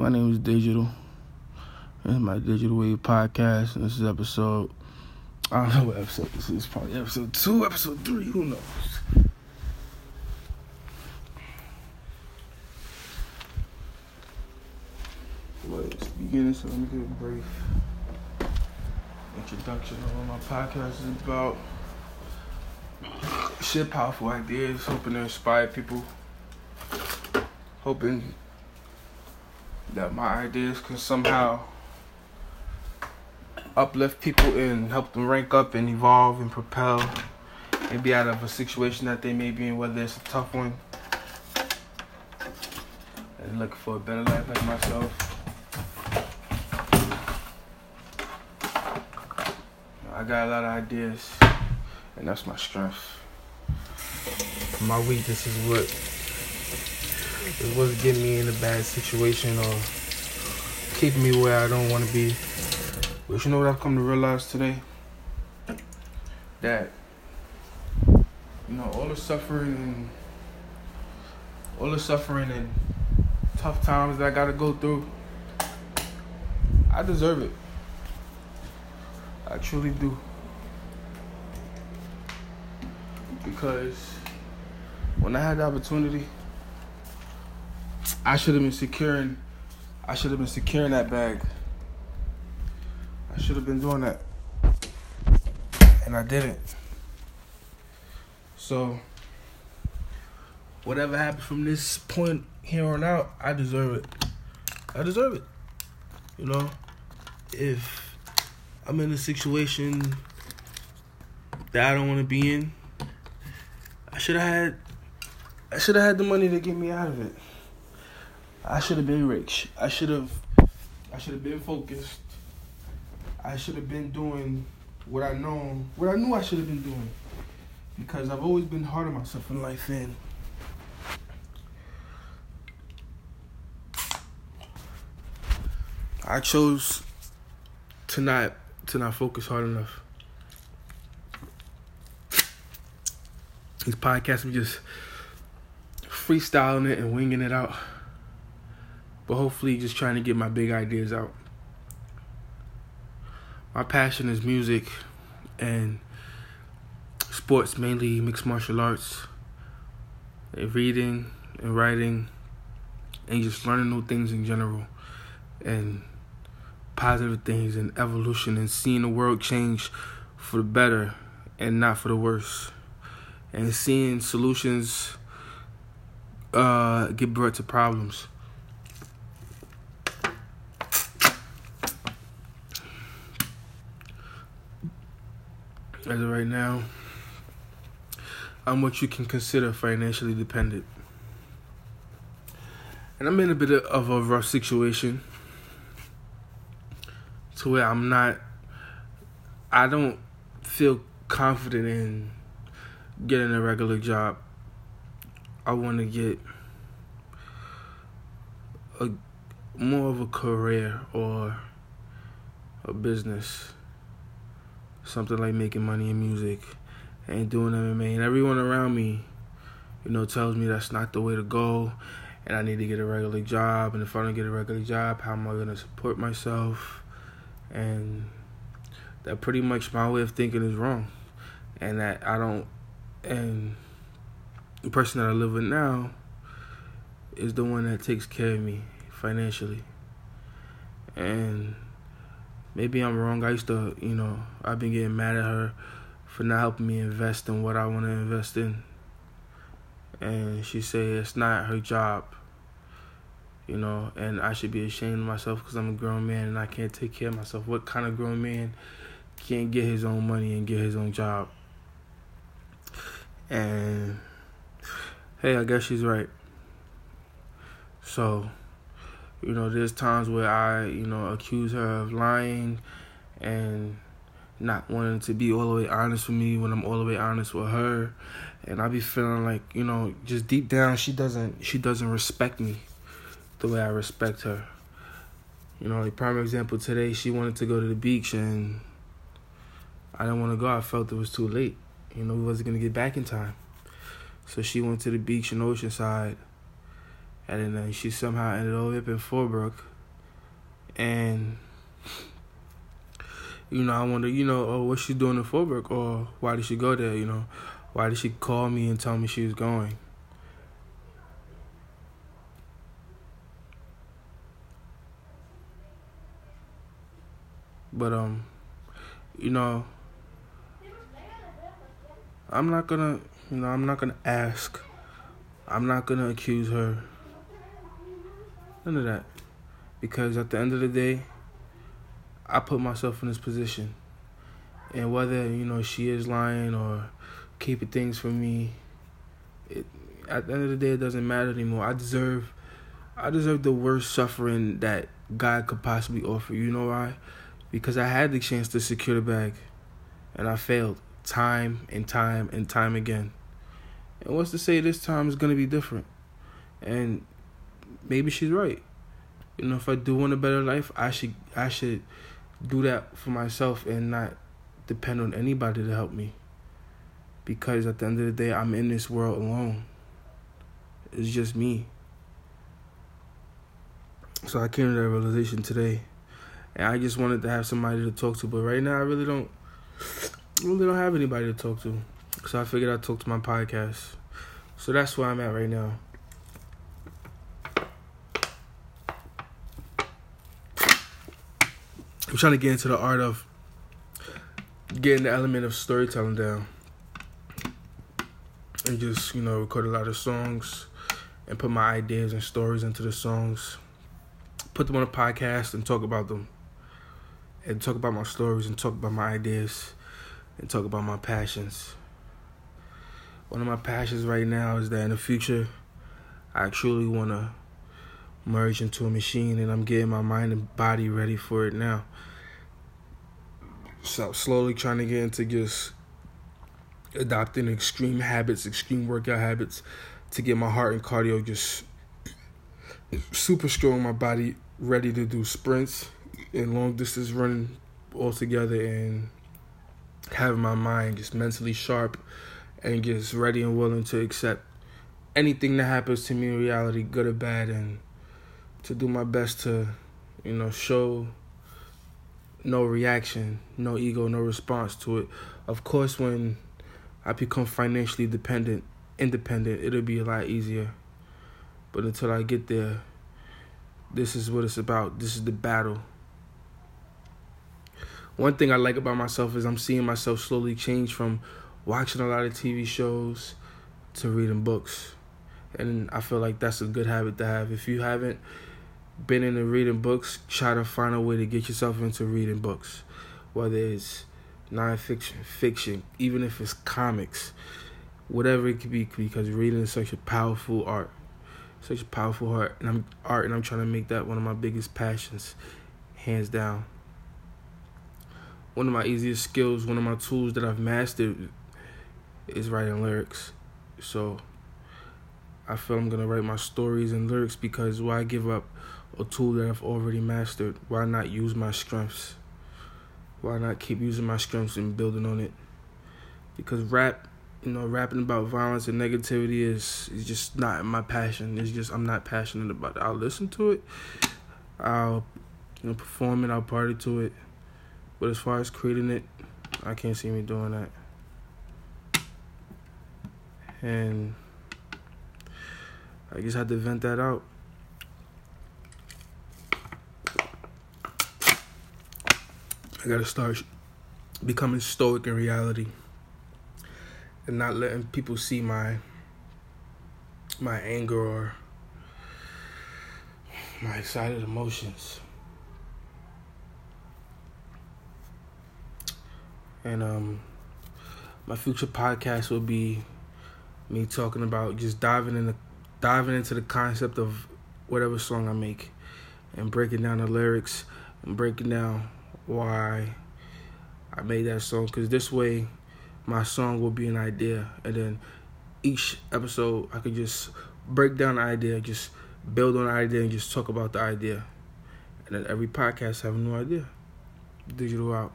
My name is Digital. This is my Digital Wave podcast, and this is episode. I don't know what episode this is. Probably episode two, episode three. Who knows? Well, it's the beginning, so let me give a brief introduction of what my podcast is about. Shit, powerful ideas, hoping to inspire people. Hoping that my ideas can somehow uplift people and help them rank up and evolve and propel and be out of a situation that they may be in, whether it's a tough one and looking for a better life like myself. I got a lot of ideas, and that's my strength. My weakness is what is what's getting me in a bad situation or keeping me where I don't want to be. But you know what I've come to realize today? That you know all the suffering and all the suffering and tough times that I gotta go through, I deserve it. I truly do. Because when I had the opportunity, I should have been securing I should have been securing that bag. I should have been doing that. And I didn't. So whatever happens from this point here on out, I deserve it. I deserve it. You know? If I'm in a situation that I don't want to be in, I should have had I should have had the money to get me out of it. I should have been rich. I should have I should have been focused. I should have been doing what I know what I knew I should have been doing. Because I've always been hard on myself in life and I chose to not to not focus hard enough. These podcasts I'm just freestyling it and winging it out. But hopefully just trying to get my big ideas out. My passion is music and sports, mainly mixed martial arts, and reading and writing, and just learning new things in general, and positive things and evolution, and seeing the world change for the better and not for the worse, and seeing solutions uh, get brought to problems. As of right now, I'm what you can consider financially dependent. And I'm in a bit of a rough situation to where I'm not, I don't feel confident in getting a regular job. I want to get a more of a career or a business something like making money in music and doing MMA. And everyone around me, you know, tells me that's not the way to go. And I need to get a regular job. And if I don't get a regular job, how am I going to support myself? And that pretty much my way of thinking is wrong. And that I don't, and the person that I live with now is the one that takes care of me financially. And maybe I'm wrong. I used to, you know, I've been getting mad at her for not helping me invest in what I want to invest in. And she said it's not her job, you know, and I should be ashamed of myself because I'm a grown man and I can't take care of myself. What kind of grown man can't get his own money and get his own job? And hey, I guess she's right. So, you know, there's times where I, you know, accuse her of lying and not wanting to be all the way honest with me when I'm all the way honest with her. And I be feeling like, you know, just deep down she doesn't she doesn't respect me the way I respect her. You know, like prime example today she wanted to go to the beach and I didn't want to go. I felt it was too late. You know, we wasn't gonna get back in time. So she went to the beach in Oceanside and then she somehow ended up in Fallbrook and you know, I wonder, you know, oh, what's she doing in Fallbrook, or why did she go there? You know, why did she call me and tell me she was going? But um, you know, I'm not gonna, you know, I'm not gonna ask. I'm not gonna accuse her. None of that, because at the end of the day, I put myself in this position. And whether, you know, she is lying or keeping things from me, it, at the end of the day, it doesn't matter anymore. I deserve, I deserve the worst suffering that God could possibly offer. You know why? Because I had the chance to secure the bag, and I failed time and time and time again. And what's to say this time is gonna be different? And maybe she's right. You know, if I do want a better life, I should I should do that for myself and not depend on anybody to help me. Because at the end of the day, I'm in this world alone. It's just me. So I came to that realization today. And I just wanted to have somebody to talk to. But right now, I really don't, really don't have anybody to talk to. So I figured I'd talk to my podcast. So that's where I'm at right now. I'm trying to get into the art of getting the element of storytelling down. And just, you know, record a lot of songs and put my ideas and stories into the songs. Put them on a podcast and talk about them. And talk about my stories and talk about my ideas and talk about my passions. One of my passions right now is that in the future, I truly want to merge into a machine and I'm getting my mind and body ready for it now. So slowly trying to get into just adopting extreme habits, extreme workout habits to get my heart and cardio just super strong, my body ready to do sprints and long distance running all together and having my mind just mentally sharp and just ready and willing to accept anything that happens to me in reality, good or bad, and to do my best to, you know, show no reaction, no ego, no response to it. Of course, when I become financially dependent, independent, it'll be a lot easier. But until I get there, this is what it's about. This is the battle. One thing I like about myself is I'm seeing myself slowly change from watching a lot of TV shows to reading books. And I feel like that's a good habit to have. If you haven't been into reading books, try to find a way to get yourself into reading books, whether it's nonfiction, fiction, even if it's comics, whatever it could be, because reading is such a powerful art, such a powerful art, and I'm art, and I'm trying to make that one of my biggest passions, hands down. One of my easiest skills, one of my tools that I've mastered, is writing lyrics. So I feel I'm gonna write my stories and lyrics because why give up a tool that I've already mastered. Why not use my strengths? Why not keep using my strengths and building on it? Because rap, you know, rapping about violence and negativity is is just not my passion. It's just I'm not passionate about it. I'll listen to it. I'll you know perform it. I'll party to it. But as far as creating it, I can't see me doing that. And I just had to vent that out. I gotta start becoming stoic in reality and not letting people see my my anger or my excited emotions. And um my future podcast will be me talking about just diving in the diving into the concept of whatever song I make and breaking down the lyrics and breaking down why I made that song because this way my song will be an idea and then each episode I could just break down the idea, just build on the idea and just talk about the idea. And then every podcast have a new idea. Digital out.